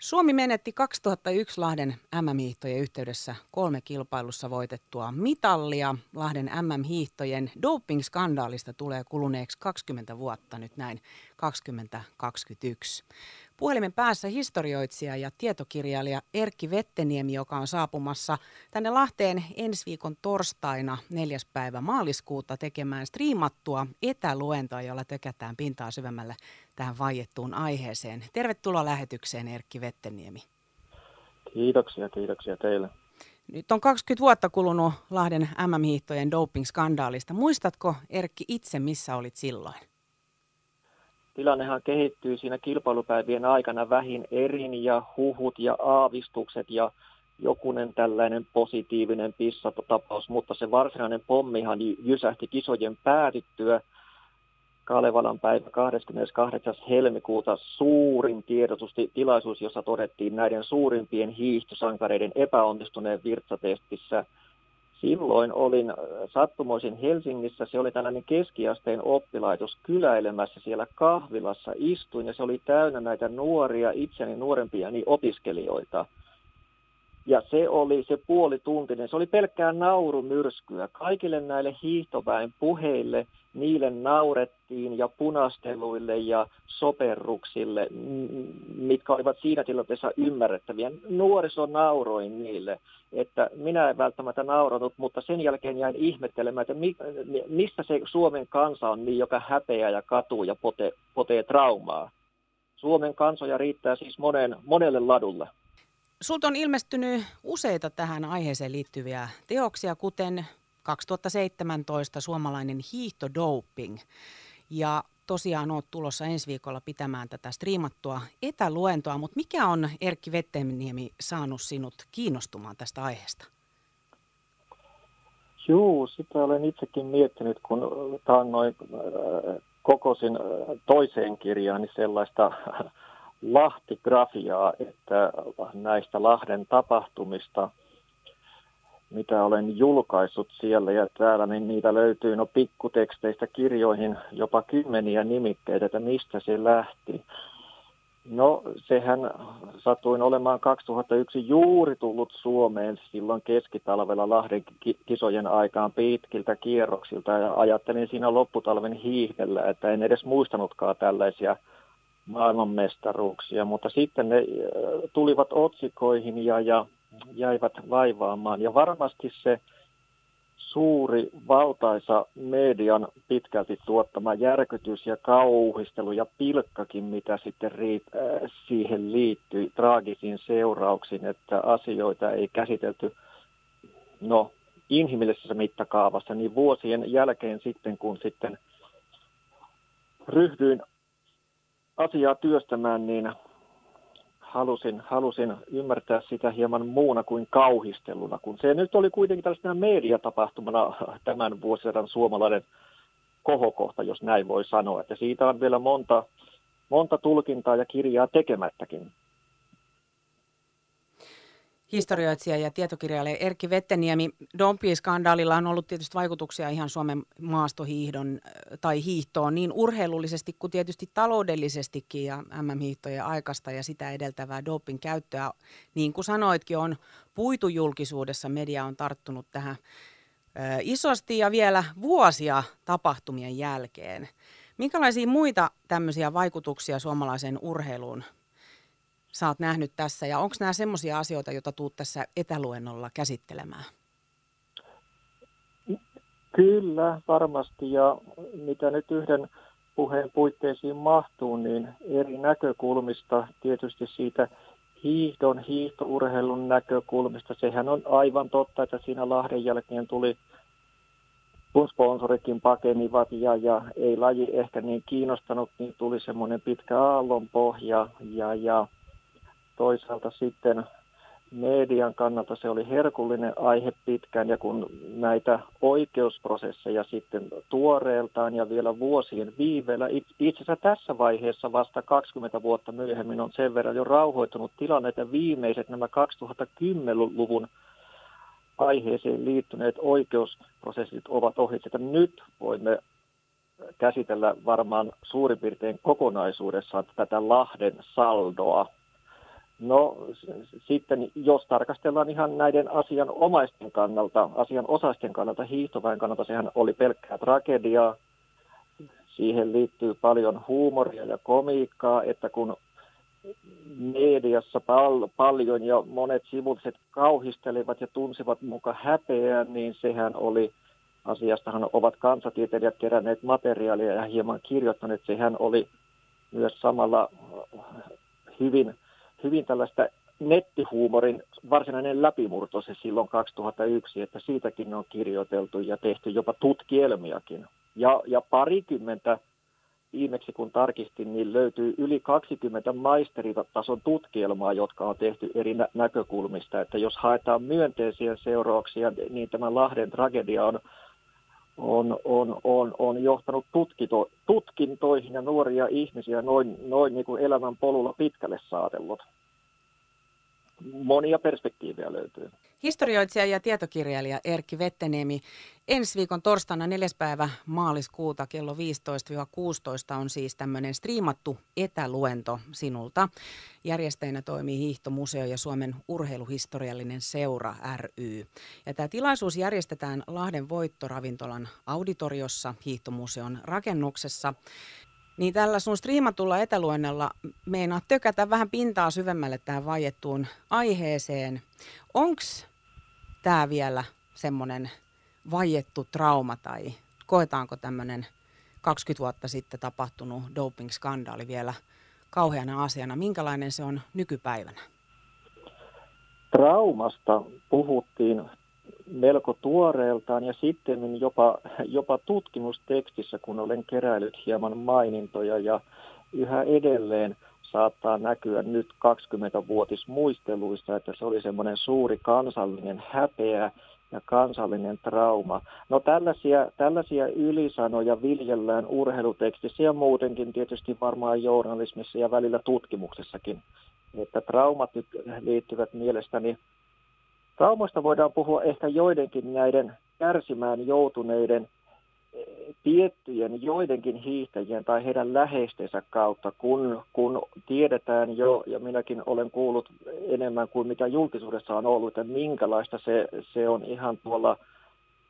Suomi menetti 2001 Lahden MM-hiihtojen yhteydessä kolme kilpailussa voitettua mitallia. Lahden MM-hiihtojen doping-skandaalista tulee kuluneeksi 20 vuotta nyt näin 2021. Puhelimen päässä historioitsija ja tietokirjailija Erkki Vetteniemi, joka on saapumassa tänne Lahteen ensi viikon torstaina 4. päivä maaliskuuta tekemään striimattua etäluentoa, jolla tökätään pintaa syvemmälle tähän vaiettuun aiheeseen. Tervetuloa lähetykseen Erkki Vetteniemi. Kiitoksia, kiitoksia teille. Nyt on 20 vuotta kulunut Lahden MM-hiihtojen doping-skandaalista. Muistatko Erkki itse, missä olit silloin? Tilannehan kehittyy siinä kilpailupäivien aikana vähin erin ja huhut ja aavistukset ja jokunen tällainen positiivinen pissatapaus, mutta se varsinainen pommihan jysähti kisojen päätyttyä Kalevalan päivä 28. helmikuuta suurin tiedotustilaisuus, jossa todettiin näiden suurimpien hiihtosankareiden epäonnistuneen virtsatestissä – Silloin olin äh, sattumoisin Helsingissä, se oli tällainen keskiasteen oppilaitos kyläilemässä siellä kahvilassa, istuin ja se oli täynnä näitä nuoria, itseni nuorempia niin opiskelijoita. Ja se oli se puolituntinen, se oli pelkkää naurumyrskyä. Kaikille näille hiihtoväen puheille, niille naurettiin ja punasteluille ja soperruksille, mitkä olivat siinä tilanteessa ymmärrettäviä. Nuoriso nauroi niille, että minä en välttämättä nauranut, mutta sen jälkeen jäin ihmettelemään, että mistä se Suomen kansa on niin, joka häpeää ja katuu ja pote, potee traumaa. Suomen kansoja riittää siis monen, monelle ladulle. Sulta on ilmestynyt useita tähän aiheeseen liittyviä teoksia, kuten 2017 suomalainen hiihtodoping. Ja tosiaan olet tulossa ensi viikolla pitämään tätä striimattua etäluentoa, mutta mikä on Erkki Vetteniemi saanut sinut kiinnostumaan tästä aiheesta? Joo, sitä olen itsekin miettinyt, kun taannoin äh, kokosin äh, toiseen kirjaan niin sellaista lahtigrafiaa, että näistä Lahden tapahtumista, mitä olen julkaissut siellä ja täällä, niin niitä löytyy no pikkuteksteistä kirjoihin jopa kymmeniä nimikkeitä, että mistä se lähti. No, sehän satuin olemaan 2001 juuri tullut Suomeen silloin keskitalvella Lahden kisojen aikaan pitkiltä kierroksilta ja ajattelin siinä lopputalven hiihdellä, että en edes muistanutkaan tällaisia – maailmanmestaruuksia, mutta sitten ne äh, tulivat otsikoihin ja, ja jäivät vaivaamaan. Ja varmasti se suuri, valtaisa median pitkälti tuottama järkytys ja kauhistelu ja pilkkakin, mitä sitten riit, äh, siihen liittyi traagisiin seurauksiin, että asioita ei käsitelty no, inhimillisessä mittakaavassa, niin vuosien jälkeen sitten, kun sitten ryhdyin asiaa työstämään, niin halusin, halusin ymmärtää sitä hieman muuna kuin kauhisteluna, kun se nyt oli kuitenkin tällaisena mediatapahtumana tämän vuosisadan suomalainen kohokohta, jos näin voi sanoa. Että siitä on vielä monta, monta tulkintaa ja kirjaa tekemättäkin historioitsija ja tietokirjailija Erkki Vetteniemi. Dompi-skandaalilla on ollut tietysti vaikutuksia ihan Suomen maastohiihdon tai hiihtoon niin urheilullisesti kuin tietysti taloudellisestikin ja MM-hiihtojen aikasta ja sitä edeltävää dopin käyttöä. Niin kuin sanoitkin, on puitu julkisuudessa, media on tarttunut tähän isosti ja vielä vuosia tapahtumien jälkeen. Minkälaisia muita tämmöisiä vaikutuksia suomalaiseen urheiluun sä oot nähnyt tässä ja onko nämä semmoisia asioita, joita tuut tässä etäluennolla käsittelemään? Kyllä, varmasti ja mitä nyt yhden puheen puitteisiin mahtuu, niin eri näkökulmista tietysti siitä hiihdon, hiihtourheilun näkökulmista. Sehän on aivan totta, että siinä Lahden jälkeen tuli kun sponsorikin pakenivat ja, ja ei laji ehkä niin kiinnostanut, niin tuli semmoinen pitkä aallonpohja ja, ja toisaalta sitten median kannalta se oli herkullinen aihe pitkään ja kun näitä oikeusprosesseja sitten tuoreeltaan ja vielä vuosien viiveellä, itse asiassa tässä vaiheessa vasta 20 vuotta myöhemmin on sen verran jo rauhoitunut tilanne, että viimeiset nämä 2010-luvun aiheeseen liittyneet oikeusprosessit ovat ohi, että nyt voimme käsitellä varmaan suurin piirtein kokonaisuudessaan tätä Lahden saldoa No sitten, jos tarkastellaan ihan näiden asianomaisten kannalta, asianosaisten kannalta, hiihtoväen kannalta, sehän oli pelkkää tragediaa. Siihen liittyy paljon huumoria ja komiikkaa, että kun mediassa pal- paljon ja monet sivulliset kauhistelivat ja tunsivat muka häpeää, niin sehän oli, asiastahan ovat kansatieteilijät keränneet materiaalia ja hieman kirjoittaneet, sehän oli myös samalla hyvin, hyvin tällaista nettihuumorin varsinainen läpimurto se silloin 2001, että siitäkin on kirjoiteltu ja tehty jopa tutkielmiakin. Ja, ja parikymmentä viimeksi kun tarkistin, niin löytyy yli 20 maisteritason tutkielmaa, jotka on tehty eri nä- näkökulmista. Että jos haetaan myönteisiä seurauksia, niin tämä Lahden tragedia on, on, on, on, on johtanut tutkito, tutkintoihin ja nuoria ihmisiä noin, noin niin kuin elämän polulla pitkälle saatellut monia perspektiivejä löytyy. Historioitsija ja tietokirjailija Erkki Vetteniemi. Ensi viikon torstaina 4. päivä maaliskuuta kello 15-16 on siis tämmöinen striimattu etäluento sinulta. Järjestäjänä toimii Hiihtomuseo ja Suomen urheiluhistoriallinen seura ry. Ja tämä tilaisuus järjestetään Lahden voittoravintolan auditoriossa Hiihtomuseon rakennuksessa. Niin tällä sun striimatulla etäluennella meinaa tökätä vähän pintaa syvemmälle tähän vaiettuun aiheeseen. Onks tämä vielä semmoinen vaiettu trauma tai koetaanko tämmöinen 20 vuotta sitten tapahtunut doping-skandaali vielä kauheana asiana? Minkälainen se on nykypäivänä? Traumasta puhuttiin melko tuoreeltaan ja sitten jopa, jopa tutkimustekstissä, kun olen keräillyt hieman mainintoja ja yhä edelleen saattaa näkyä nyt 20-vuotismuisteluissa, että se oli semmoinen suuri kansallinen häpeä ja kansallinen trauma. No tällaisia, tällaisia ylisanoja viljellään urheilutekstissä ja muutenkin tietysti varmaan journalismissa ja välillä tutkimuksessakin. Että traumat liittyvät mielestäni Traumoista voidaan puhua ehkä joidenkin näiden kärsimään joutuneiden tiettyjen joidenkin hiihtäjien tai heidän läheistensä kautta, kun, kun tiedetään jo, ja minäkin olen kuullut enemmän kuin mitä julkisuudessa on ollut, että minkälaista se, se on ihan tuolla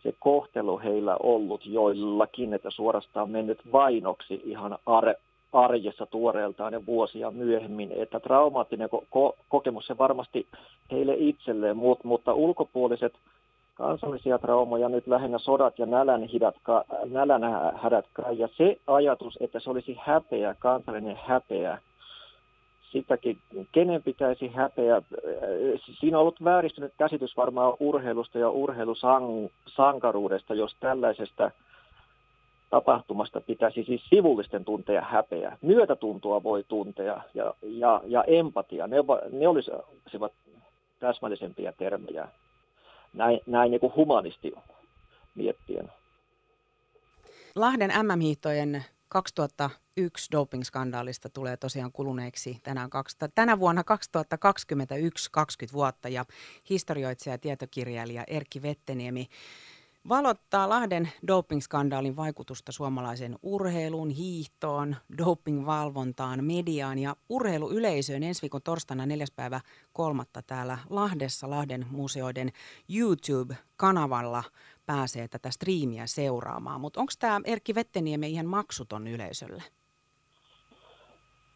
se kohtelu heillä ollut joillakin, että suorastaan mennyt vainoksi ihan ar- arjessa tuoreeltaan ja vuosia myöhemmin, että traumaattinen ko- kokemus se varmasti heille itselleen, mutta, mutta ulkopuoliset kansallisia traumoja, nyt lähinnä sodat ja nälän, hidatka, nälän hädätkä, ja se ajatus, että se olisi häpeä, kansallinen häpeä, sitäkin, kenen pitäisi häpeä. Siinä on ollut vääristynyt käsitys varmaan urheilusta ja urheilusankaruudesta, jos tällaisesta tapahtumasta pitäisi siis sivullisten tunteja häpeä. Myötätuntoa voi tuntea ja, ja, ja empatia, ne, ne olisivat täsmällisempiä termejä näin, näin niin kuin humanisti miettien. Lahden MM-hiihtojen 2001 doping-skandaalista tulee tosiaan kuluneeksi tänään, tänä vuonna 2021 20 vuotta ja historioitsija ja tietokirjailija Erkki Vetteniemi valottaa Lahden doping-skandaalin vaikutusta suomalaisen urheiluun, hiihtoon, dopingvalvontaan, mediaan ja urheiluyleisöön ensi viikon torstaina 4. päivä kolmatta täällä Lahdessa Lahden museoiden YouTube-kanavalla pääsee tätä striimiä seuraamaan. Mutta onko tämä Erkki Vetteniemi ihan maksuton yleisölle?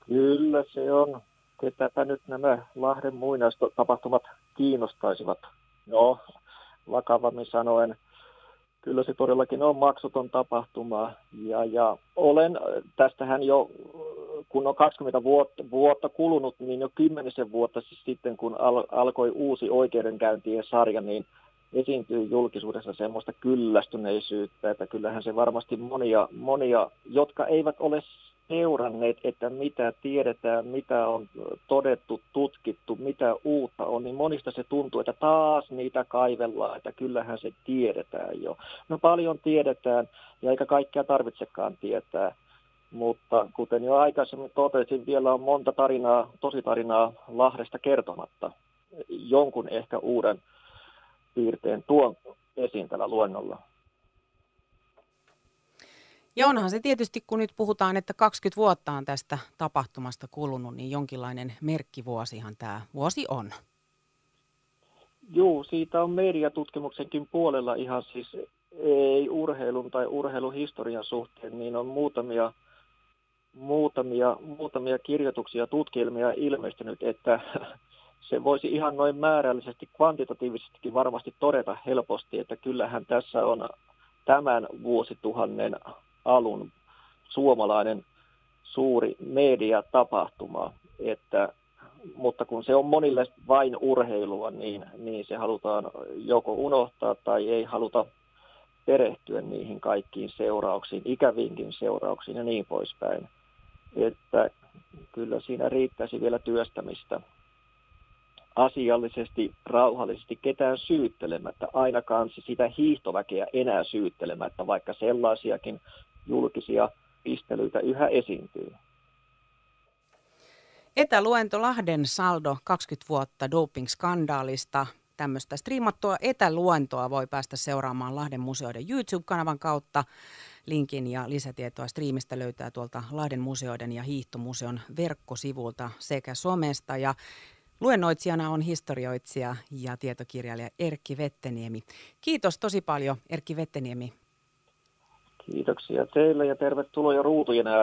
Kyllä se on. Ketäpä nyt nämä Lahden muinaistapahtumat kiinnostaisivat. No, vakavammin sanoen kyllä se todellakin on maksuton tapahtuma. Ja, ja olen, tästähän jo, kun on 20 vuotta, vuotta kulunut, niin jo kymmenisen vuotta siis sitten, kun al, alkoi uusi oikeudenkäyntien sarja, niin esiintyy julkisuudessa semmoista kyllästyneisyyttä, että kyllähän se varmasti monia, monia jotka eivät ole seuranneet, että mitä tiedetään, mitä on todettu, tutkittu, mitä uutta on, niin monista se tuntuu, että taas niitä kaivellaan, että kyllähän se tiedetään jo. No paljon tiedetään ja eikä kaikkea tarvitsekaan tietää, mutta kuten jo aikaisemmin totesin, vielä on monta tarinaa, tositarinaa Lahdesta kertomatta. Jonkun ehkä uuden piirteen tuon esiin tällä luennolla. Ja onhan se tietysti, kun nyt puhutaan, että 20 vuotta on tästä tapahtumasta kulunut, niin jonkinlainen merkkivuosihan tämä vuosi on. Joo, siitä on mediatutkimuksenkin puolella ihan siis ei urheilun tai urheiluhistorian suhteen, niin on muutamia, muutamia, muutamia kirjoituksia tutkielmia ilmestynyt, että se voisi ihan noin määrällisesti, kvantitatiivisestikin varmasti todeta helposti, että kyllähän tässä on tämän vuosituhannen alun suomalainen suuri mediatapahtuma, että, mutta kun se on monille vain urheilua, niin, niin se halutaan joko unohtaa tai ei haluta perehtyä niihin kaikkiin seurauksiin, ikäviinkin seurauksiin ja niin poispäin. Että kyllä siinä riittäisi vielä työstämistä asiallisesti, rauhallisesti ketään syyttelemättä, ainakaan sitä hiihtoväkeä enää syyttelemättä, vaikka sellaisiakin julkisia pistelyitä yhä esiintyy. Etäluento Lahden saldo 20 vuotta doping-skandaalista. Tämmöistä striimattua etäluentoa voi päästä seuraamaan Lahden museoiden YouTube-kanavan kautta. Linkin ja lisätietoa striimistä löytää tuolta Lahden museoiden ja hiihtomuseon verkkosivulta sekä somesta. Ja Luennoitsijana on historioitsija ja tietokirjailija Erkki Vetteniemi. Kiitos tosi paljon Erkki Vetteniemi. Kiitoksia teille ja tervetuloa ruutujen ääreen.